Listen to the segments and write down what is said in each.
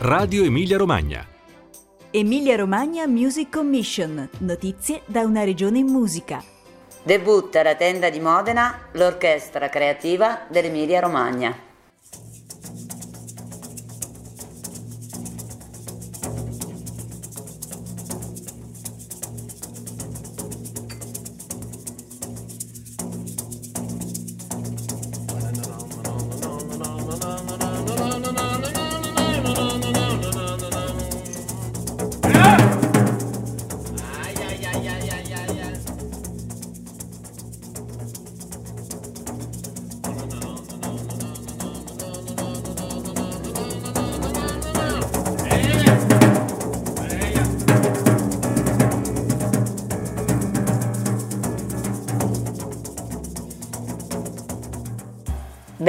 Radio Emilia Romagna. Emilia Romagna Music Commission. Notizie da una regione in musica. Debutta alla tenda di Modena l'orchestra creativa dell'Emilia Romagna.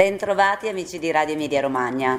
Bentrovati amici di Radio Emilia Romagna.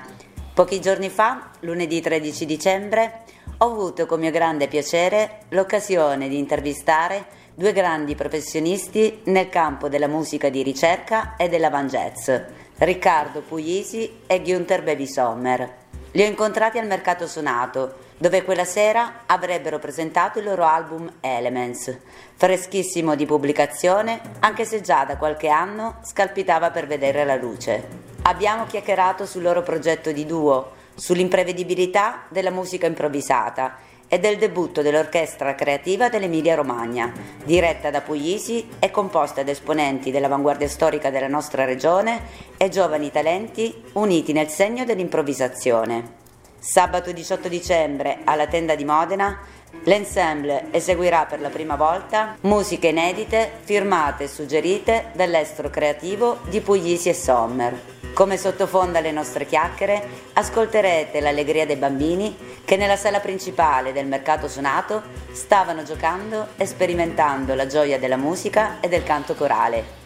Pochi giorni fa, lunedì 13 dicembre, ho avuto con mio grande piacere l'occasione di intervistare due grandi professionisti nel campo della musica di ricerca e dell'avant jazz, Riccardo Puglisi e Günther Baby Sommer. Li ho incontrati al Mercato Suonato, dove quella sera avrebbero presentato il loro album Elements, freschissimo di pubblicazione, anche se già da qualche anno scalpitava per vedere la luce. Abbiamo chiacchierato sul loro progetto di duo, sull'imprevedibilità della musica improvvisata e del debutto dell'orchestra creativa dell'Emilia Romagna, diretta da Puglisi e composta da esponenti dell'avanguardia storica della nostra regione e giovani talenti uniti nel segno dell'improvvisazione. Sabato 18 dicembre alla tenda di Modena l'ensemble eseguirà per la prima volta musiche inedite firmate e suggerite dall'estro creativo di Puglisi e Sommer. Come sottofondo alle nostre chiacchiere ascolterete l'allegria dei bambini che nella sala principale del mercato suonato stavano giocando e sperimentando la gioia della musica e del canto corale.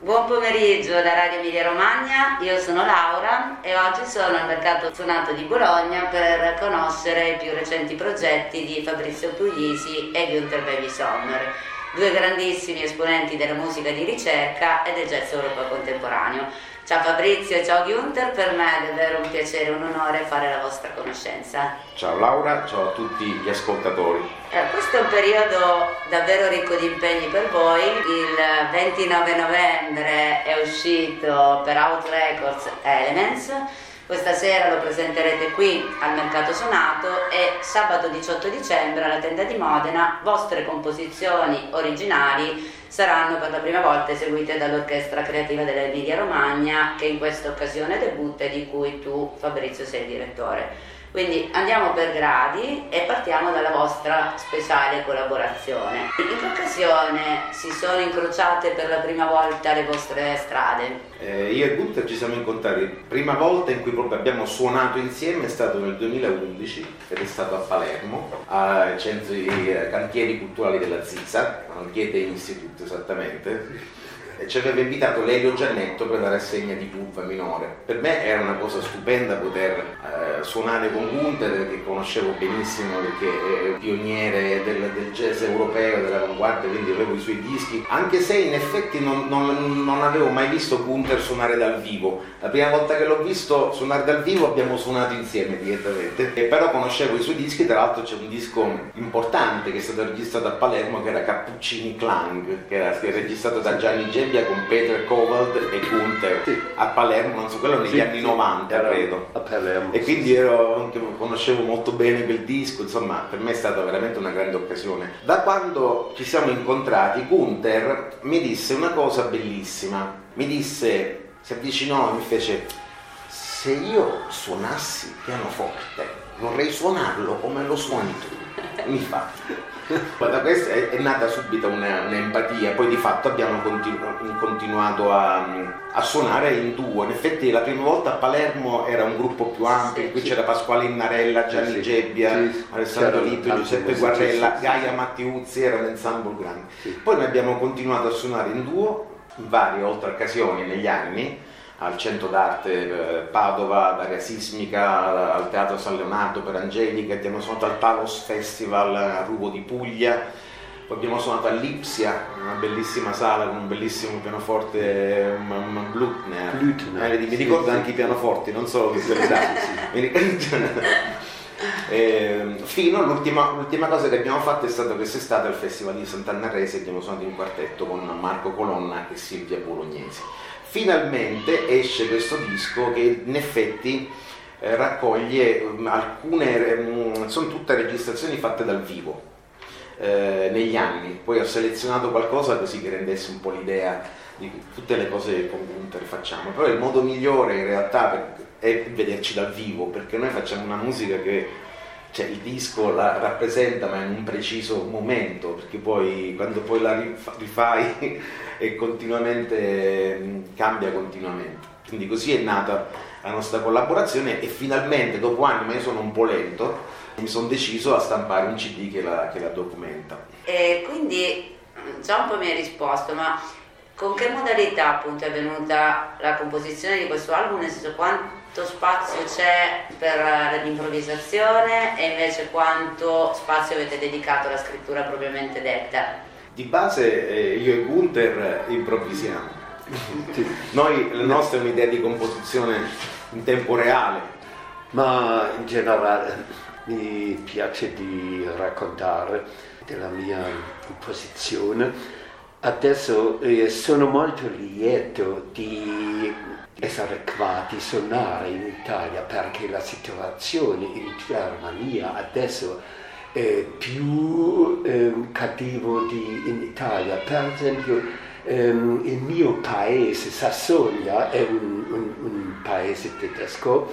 Buon pomeriggio da Radio Emilia Romagna, io sono Laura e oggi sono al Mercato Suonato di Bologna per conoscere i più recenti progetti di Fabrizio Puglisi e Günther Baby Sommer due grandissimi esponenti della musica di ricerca e del jazz europeo contemporaneo. Ciao Fabrizio ciao Günther, per me è davvero un piacere e un onore fare la vostra conoscenza. Ciao Laura, ciao a tutti gli ascoltatori. Eh, questo è un periodo davvero ricco di impegni per voi. Il 29 novembre è uscito per Out Records Elements questa sera lo presenterete qui al Mercato Sonato e sabato 18 dicembre alla tenda di Modena vostre composizioni originali saranno per la prima volta eseguite dall'Orchestra Creativa dell'Emilia Romagna che in questa occasione debutta e di cui tu Fabrizio sei direttore. Quindi andiamo per gradi e partiamo dalla vostra speciale collaborazione. In che occasione si sono incrociate per la prima volta le vostre strade? Eh, io e Gunther ci siamo incontrati, la prima volta in cui proprio abbiamo suonato insieme è stato nel 2011 ed è stato a Palermo, ai centri eh, cantieri culturali della ZISA, Goethe Institute esattamente ci aveva invitato Lelio Giannetto per la rassegna di Pulpa minore. Per me era una cosa stupenda poter eh, suonare con Gunther, che conoscevo benissimo perché è pioniere del, del jazz europeo, dell'avanguardia, quindi avevo i suoi dischi, anche se in effetti non, non, non avevo mai visto Gunther suonare dal vivo. La prima volta che l'ho visto suonare dal vivo abbiamo suonato insieme direttamente, e però conoscevo i suoi dischi, tra l'altro c'è un disco importante che è stato registrato a Palermo che era Cappuccini Clang, che era registrato da Gianni Gemmi Bibbia con Peter Covald e Gunther sì. a Palermo, non so, quello negli sì, anni 90 credo. A Palermo. E quindi ero, conoscevo molto bene quel disco, insomma per me è stata veramente una grande occasione. Da quando ci siamo incontrati Gunther mi disse una cosa bellissima, mi disse, si avvicinò e mi fece, se io suonassi pianoforte vorrei suonarlo come lo suoni tu, mi fa da questo è, è, nata subito una, un'empatia, poi di fatto abbiamo continu- continuato a, a, suonare in duo. In effetti la prima volta a Palermo era un gruppo più ampio, sì, qui sì. c'era Pasquale Innarella, Gianni sì, Gebbia, Alessandro Lito, Giuseppe Guarrella, Gaia Mattiuzzi, era un ensemble grande. Poi noi abbiamo continuato a suonare in duo in varie altre occasioni negli anni al Centro d'Arte eh, Padova, d'area sismica, al Teatro San Leonardo per Angelica, abbiamo suonato al Palos Festival a Rubo di Puglia, poi abbiamo suonato a Lipsia, una bellissima sala con un bellissimo pianoforte, un Blutner. Blutner. Eh, mi ricordo sì, anche i pianoforti, non solo le date. eh, fino all'ultima l'ultima cosa che abbiamo fatto è stato quest'estate al Festival di Sant'Anna Resi abbiamo suonato in quartetto con Marco Colonna e Silvia Bolognesi. Finalmente esce questo disco che in effetti eh, raccoglie um, alcune, um, sono tutte registrazioni fatte dal vivo eh, negli anni. Poi ho selezionato qualcosa così che rendesse un po' l'idea di tutte le cose che con Gunther facciamo. Però il modo migliore in realtà è vederci dal vivo, perché noi facciamo una musica che cioè, il disco la rappresenta ma in un preciso momento, perché poi quando poi la rifai e continuamente cambia continuamente. Quindi così è nata la nostra collaborazione e finalmente dopo anni, ma io sono un po' lento, mi sono deciso a stampare un CD che la, che la documenta. E quindi già un po' mi hai risposto, ma con che modalità appunto è venuta la composizione di questo album? Nel senso quanto spazio c'è per l'improvvisazione e invece quanto spazio avete dedicato alla scrittura propriamente detta? Di base eh, io e Gunther improvvisiamo. Noi, la nostra è un'idea di composizione in tempo reale. Ma in generale mi piace di raccontare della mia posizione. Adesso eh, sono molto lieto di essere qua, di suonare in Italia perché la situazione in Germania adesso è più eh, cattivo di in Italia. Per esempio ehm, il mio paese, Sassonia, è un, un, un paese tedesco,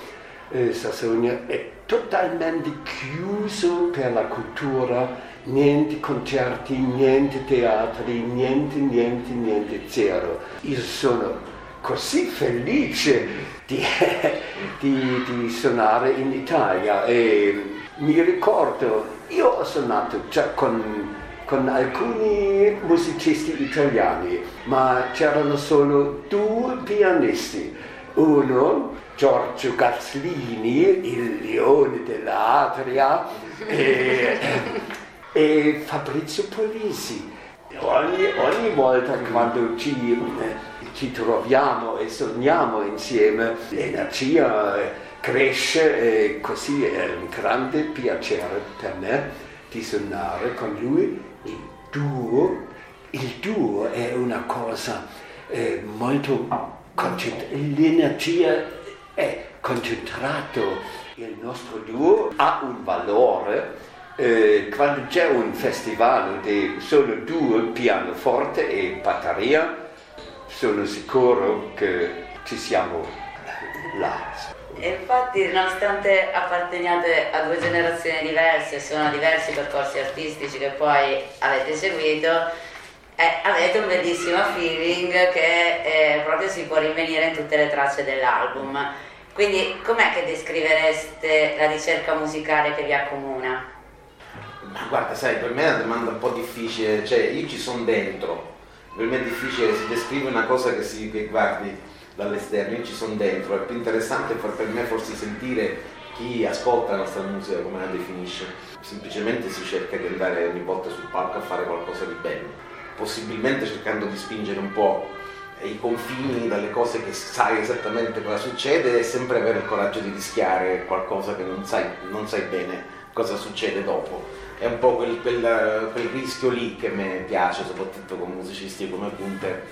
eh, Sassonia è totalmente chiuso per la cultura, niente concerti, niente teatri, niente, niente, niente, zero. Io sono così felice di, di, di suonare in Italia e mi ricordo, io ho suonato già con, con alcuni musicisti italiani, ma c'erano solo due pianisti. Uno Giorgio Gazzlini, il leone dell'Atria, e, e Fabrizio Polisi. Ogni, ogni volta quando ci, ci, troviamo e sogniamo insieme, l'energia cresce e così è un grande piacere per me di suonare con lui. Il duo, il duo è una cosa eh, molto concentrata, l'energia è concentrato, il nostro duo ha un valore. Eh, quando c'è un festival di solo due pianoforte e batteria, sono sicuro che ci siamo là. Infatti, nonostante apparteniate a due generazioni diverse, sono diversi percorsi artistici che poi avete seguito, eh, avete un bellissimo feeling che eh, proprio si può rinvenire in tutte le tracce dell'album. Quindi com'è che descrivereste la ricerca musicale che vi accomuna? Ma guarda, sai, per me è una domanda un po' difficile, cioè io ci sono dentro, per me è difficile descrivere una cosa che, si, che guardi dall'esterno, io ci sono dentro, è più interessante per me forse sentire chi ascolta la nostra musica, come la definisce, semplicemente si cerca di andare ogni volta sul palco a fare qualcosa di bello, possibilmente cercando di spingere un po' i confini dalle cose che sai esattamente cosa succede e sempre avere il coraggio di rischiare qualcosa che non sai, non sai bene cosa succede dopo. È un po' quel, quel, quel rischio lì che mi piace, soprattutto con musicisti come Gunther,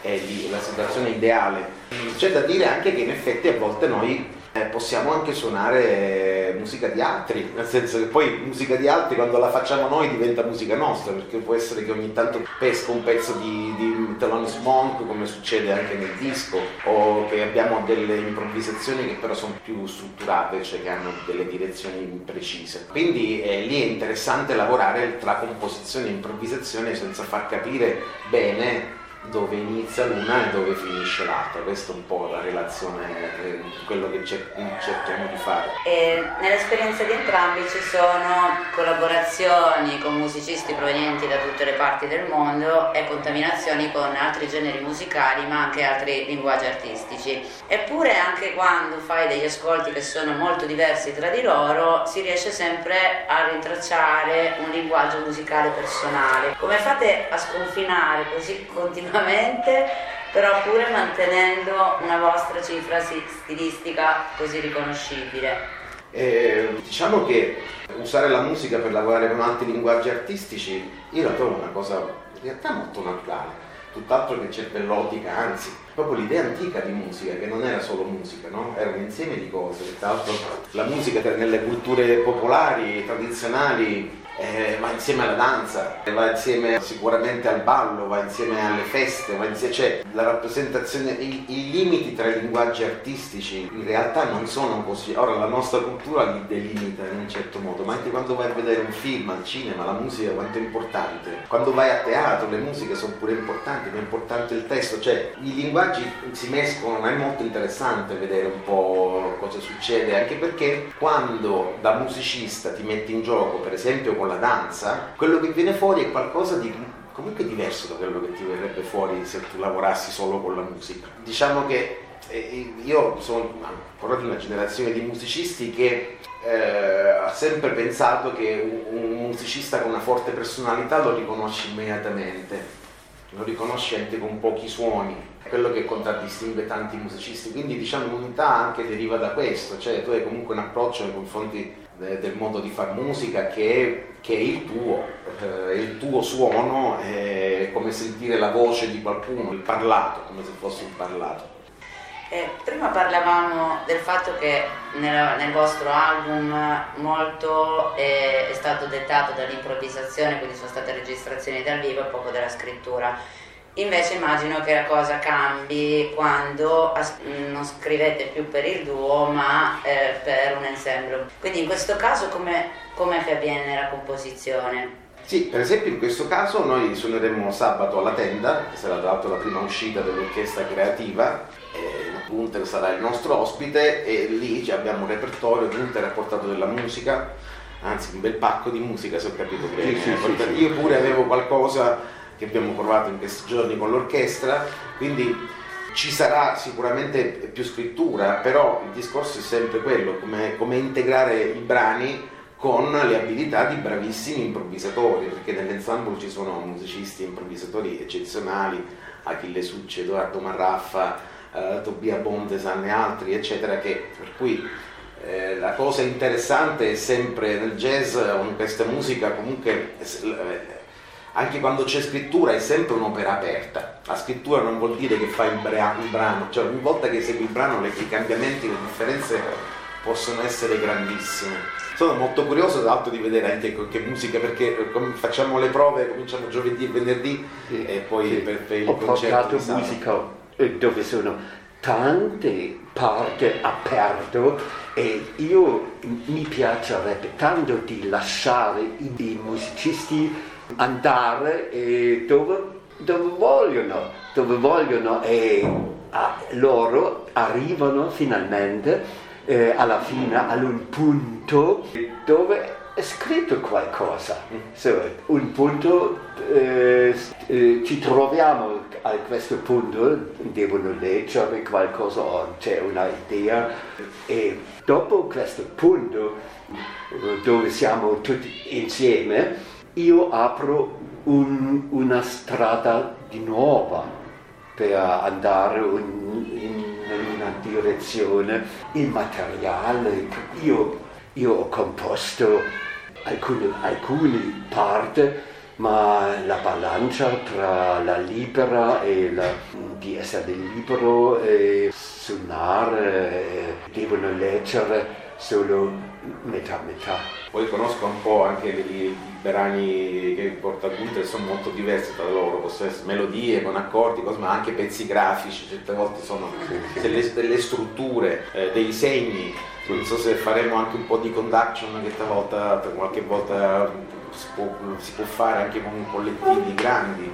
è lì la situazione ideale. C'è da dire anche che in effetti a volte noi eh, possiamo anche suonare musica di altri, nel senso che poi musica di altri quando la facciamo noi diventa musica nostra, perché può essere che ogni tanto pesco un pezzo di, di Thelonious Monk, come succede anche nel disco, o che abbiamo delle improvvisazioni che però sono più strutturate, cioè che hanno delle direzioni precise. Quindi eh, lì è interessante lavorare tra composizione e improvvisazione senza far capire bene dove inizia l'una e dove finisce l'altra. Questa è un po' la relazione, eh, quello che cerchiamo di fare. E nell'esperienza di entrambi ci sono collaborazioni con musicisti provenienti da tutte le parti del mondo e contaminazioni con altri generi musicali ma anche altri linguaggi artistici. Eppure anche quando fai degli ascolti che sono molto diversi tra di loro si riesce sempre a rintracciare un linguaggio musicale personale. Come fate a sconfinare così continuamente? Continuamente, però pure mantenendo una vostra cifra stilistica così riconoscibile. Eh, diciamo che usare la musica per lavorare con altri linguaggi artistici io la trovo una cosa in realtà molto naturale, tutt'altro che cervellotica, anzi, proprio l'idea antica di musica, che non era solo musica, no? era un insieme di cose, tra l'altro la musica nelle culture popolari, tradizionali, eh, va insieme alla danza, va insieme sicuramente al ballo, va insieme alle feste, va insieme, cioè la rappresentazione, i, i, limiti tra i linguaggi artistici in realtà non sono così, ora la nostra cultura li delimita in un certo modo, ma anche quando vai a vedere un film al cinema, la musica quanto è importante, quando vai a teatro le musiche sono pure importanti, ma è importante il testo, cioè i linguaggi si mescolano, è molto interessante vedere un po' cosa succede, anche perché quando da musicista ti metti in gioco, per esempio con la danza, quello che viene fuori è qualcosa di comunque diverso da quello che ti verrebbe fuori se tu lavorassi solo con la musica. Diciamo che eh, io sono ancora di una generazione di musicisti che eh, ha sempre pensato che un, musicista con una forte personalità lo riconosci immediatamente, lo riconosci anche con pochi suoni, è quello che contraddistingue tanti musicisti, quindi diciamo l'unità anche deriva da questo, cioè tu hai comunque un approccio nei confronti del modo di fare musica che, che è il tuo, eh, il tuo suono, è come sentire la voce di qualcuno, il parlato, come se fosse un parlato. Eh, prima parlavamo del fatto che nel, nel vostro album molto è, è stato dettato dall'improvvisazione, quindi sono state registrazioni dal vivo e poco della scrittura Invece immagino che la cosa cambi quando non scrivete più per il duo ma eh, per un ensemble. Quindi in questo caso come, che avviene la composizione? Sì, per esempio in questo caso noi suoneremo sabato alla tenda, che sarà tra l'altro la prima uscita dell'orchestra creativa, Gunther sarà il nostro ospite e lì abbiamo un repertorio, Gunther ha portato della musica, anzi un bel pacco di musica se ho capito bene. Sì, sì, sì, Io pure avevo qualcosa che abbiamo provato in questi giorni con l'orchestra, quindi ci sarà sicuramente più scrittura, però il discorso è sempre quello, come, come integrare i brani con le abilità di bravissimi improvvisatori, perché nell'ensemble ci sono musicisti e improvvisatori eccezionali, Achille Succi, Edoardo Marraffa, eh, Tobia Bondesan e altri, eccetera, che, per cui eh, la cosa interessante è sempre nel jazz, con questa musica comunque eh, anche quando c'è scrittura è sempre un'opera aperta. La scrittura non vuol dire che fai il brano, cioè ogni volta che segui il brano le, i cambiamenti, le differenze possono essere grandissime. Sono molto curioso tra l'altro di vedere anche che musica perché eh, facciamo le prove, cominciamo giovedì e venerdì sì, e poi sì. per, per il Ho concerto. Ho portato musica eh, dove sono tante parti aperte e io mi piacerebbe tanto di lasciare i, i musicisti andare dove, dove vogliono, dove vogliono e ah, loro arrivano finalmente eh, alla fine ad un punto dove è scritto qualcosa. So, un punto eh, eh, ci troviamo a questo punto, devono leggere qualcosa, c'è un'idea e dopo questo punto dove siamo tutti insieme io apro un, una strada di nuova per andare in, in, una direzione. Il materiale, io, io ho composto alcune, alcune parti, ma la bilancia tra la libera e la, di essere libero e suonare, devono leggere solo metà metà. Poi conosco un po' anche i brani che porta Gunther sono molto diversi tra loro, possono essere melodie con accordi, cose, ma anche pezzi grafici, certe volte sono delle, delle strutture, eh, dei segni. Non so se faremo anche un po' di conduction che talvolta, qualche volta si può, si può fare anche con collettivi grandi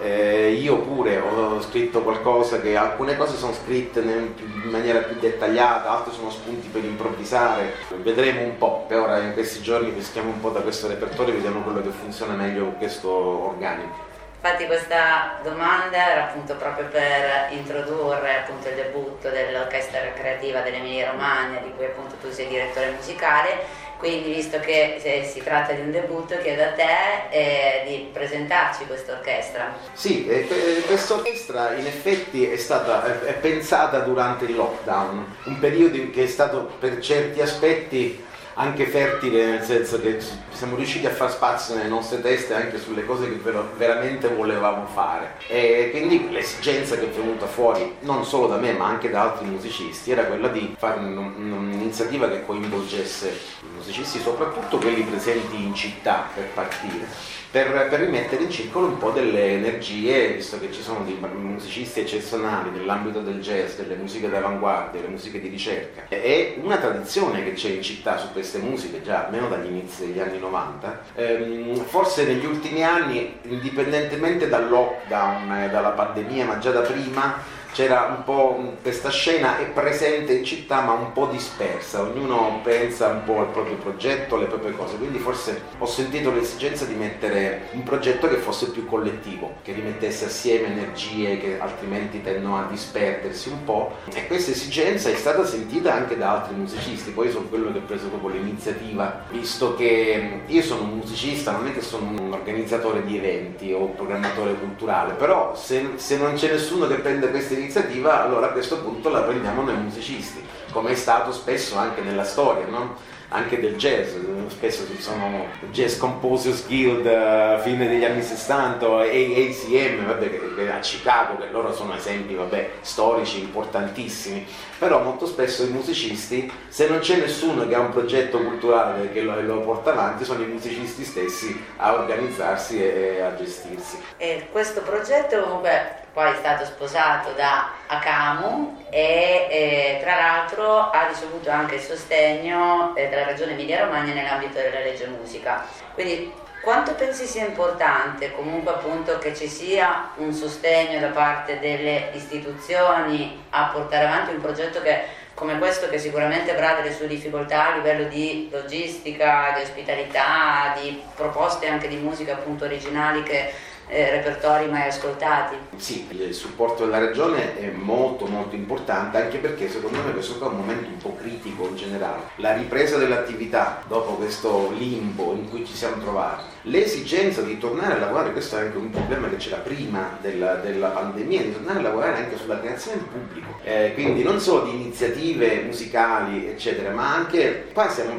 Eh, io pure ho scritto qualcosa che alcune cose sono scritte in maniera più dettagliata, altre sono spunti per improvvisare. Vedremo un po', per ora in questi giorni peschiamo un po' da questo repertorio e vediamo quello che funziona meglio con questo organico. Infatti questa domanda era appunto proprio per introdurre appunto il debutto dell'orchestra creativa dell'Emilia Romagna, di cui appunto tu sei direttore musicale quindi visto che si tratta di un debutto chiedo a te eh, di presentarci questa orchestra. Sì, eh, questa orchestra in effetti è stata è pensata durante il lockdown, un periodo che è stato per certi aspetti anche fertile nel senso che siamo riusciti a far spazio nelle nostre teste anche sulle cose che veramente volevamo fare e quindi l'esigenza che è venuta fuori non solo da me ma anche da altri musicisti era quella di fare un'iniziativa che coinvolgesse i musicisti soprattutto quelli presenti in città per partire per, per, rimettere in circolo un po' delle energie, visto che ci sono dei musicisti eccezionali nell'ambito del jazz, delle musiche d'avanguardia, delle musiche di ricerca. È una tradizione che c'è in città su queste musiche, già almeno dagli inizi degli anni 90. Ehm, forse negli ultimi anni, indipendentemente dal lockdown e dalla pandemia, ma già da prima, c'era un po' questa scena è presente in città ma un po' dispersa, ognuno pensa un po' al proprio progetto, alle proprie cose, quindi forse ho sentito l'esigenza di mettere un progetto che fosse più collettivo, che rimettesse assieme energie che altrimenti tendono a disperdersi un po' e questa esigenza è stata sentita anche da altri musicisti, poi sono quello che ho preso proprio l'iniziativa, visto che io sono un musicista, non è che sono un organizzatore di eventi o un programmatore culturale, però se, se non c'è nessuno che prende questa iniziativa allora a questo punto la prendiamo noi musicisti, come è stato spesso anche nella storia, no? anche del jazz, spesso ci sono Jazz Composers Guild a fine degli anni 60 e ACM vabbè, a Chicago, che loro sono esempi vabbè, storici importantissimi, però molto spesso i musicisti, se non c'è nessuno che ha un progetto culturale che lo, lo porta avanti, sono i musicisti stessi a organizzarsi e a gestirsi. E questo progetto comunque poi è stato sposato da Akamu e eh, tra l'altro ha ricevuto anche il sostegno eh, della regione Emilia-Romagna nell'ambito della legge musica. Quindi quanto pensi sia importante comunque appunto che ci sia un sostegno da parte delle istituzioni a portare avanti un progetto che, come questo che sicuramente avrà delle sue difficoltà a livello di logistica, di ospitalità, di proposte anche di musica appunto originali che eh, repertori mai ascoltati. Sì, il supporto della regione è molto molto importante anche perché secondo me questo è un momento un po' critico in generale. La ripresa dell'attività dopo questo limbo in cui ci siamo trovati, l'esigenza di tornare a lavorare, questo è anche un problema che c'era prima della, della pandemia, di tornare a lavorare anche sulla creazione del pubblico, eh, quindi non solo di iniziative musicali eccetera, ma anche qua siamo,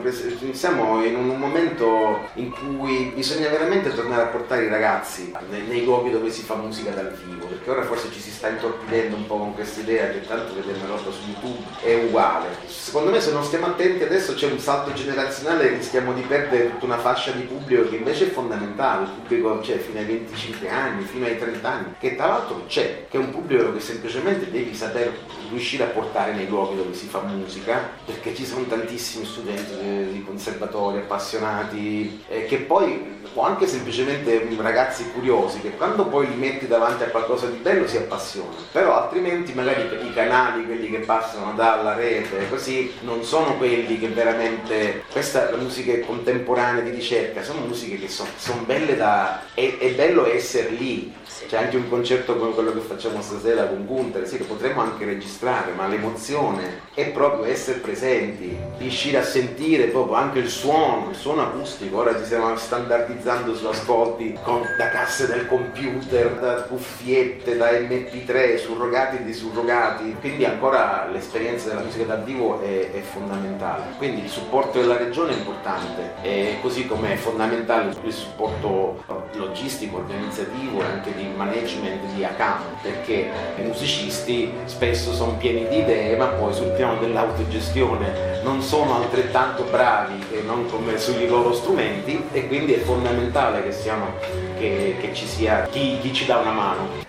siamo in un momento in cui bisogna veramente tornare a portare i ragazzi nei, nei, luoghi dove si fa musica dal vivo, perché ora forse ci si sta intorpidendo un po' con questa idea che tanto vedere una roba su YouTube è uguale. Secondo me se non stiamo attenti adesso c'è un salto generazionale e rischiamo di perdere tutta una fascia di pubblico che invece fondamentale, il pubblico c'è fino ai 25 anni, fino ai 30 anni, che tra l'altro c'è, che è un pubblico che semplicemente devi saper riuscire a portare nei luoghi dove si fa musica, perché ci sono tantissimi studenti di conservatori appassionati eh, che poi o anche semplicemente ragazzi curiosi che quando poi li metti davanti a qualcosa di bello si appassionano, però altrimenti magari i canali, quelli che passano dalla rete, così, non sono quelli che veramente, questa la musica contemporanea di ricerca, sono musiche che sono son belle da, è, è bello essere lì, c'è anche un concerto come quello che facciamo stasera con Gunther, sì, che potremmo anche registrare, ma l'emozione è proprio essere presenti, riuscire a sentire proprio anche il suono, il suono acustico. Ora ci stiamo standardizzando su ascolti con, da casse del computer, da cuffiette, da MP3, surrogati e disurrogati. Quindi ancora l'esperienza della musica dal vivo è, è fondamentale. Quindi il supporto della regione è importante, e così come è fondamentale il supporto logistico, organizzativo e anche di management di account perché i musicisti spesso sono pieni di idee ma poi sul piano dell'autogestione non sono altrettanto bravi e non come sui loro strumenti e quindi è fondamentale che, siano, che, che ci sia chi, chi ci dà una mano.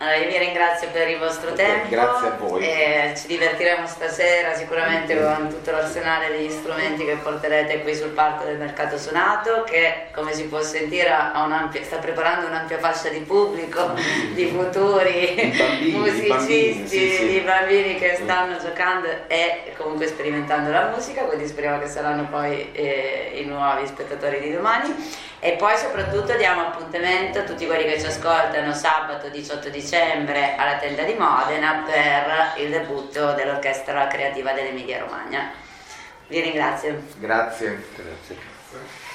Allora, io vi ringrazio per il vostro tempo. Grazie a voi. E ci divertiremo stasera sicuramente con tutto l'arsenale degli strumenti che porterete qui sul palco del Mercato Suonato, che come si può sentire sta preparando un'ampia fascia di pubblico, di futuri bambini, musicisti, di bambini, sì, sì. di bambini che stanno giocando e comunque sperimentando la musica, quindi speriamo che saranno poi eh, i nuovi spettatori di domani. E poi soprattutto diamo appuntamento a tutti quelli che ci ascoltano sabato 18 dicembre alla Tenda di Modena per il debutto dell'Orchestra Creativa dell'Emilia Romagna. Vi ringrazio. Grazie. Grazie.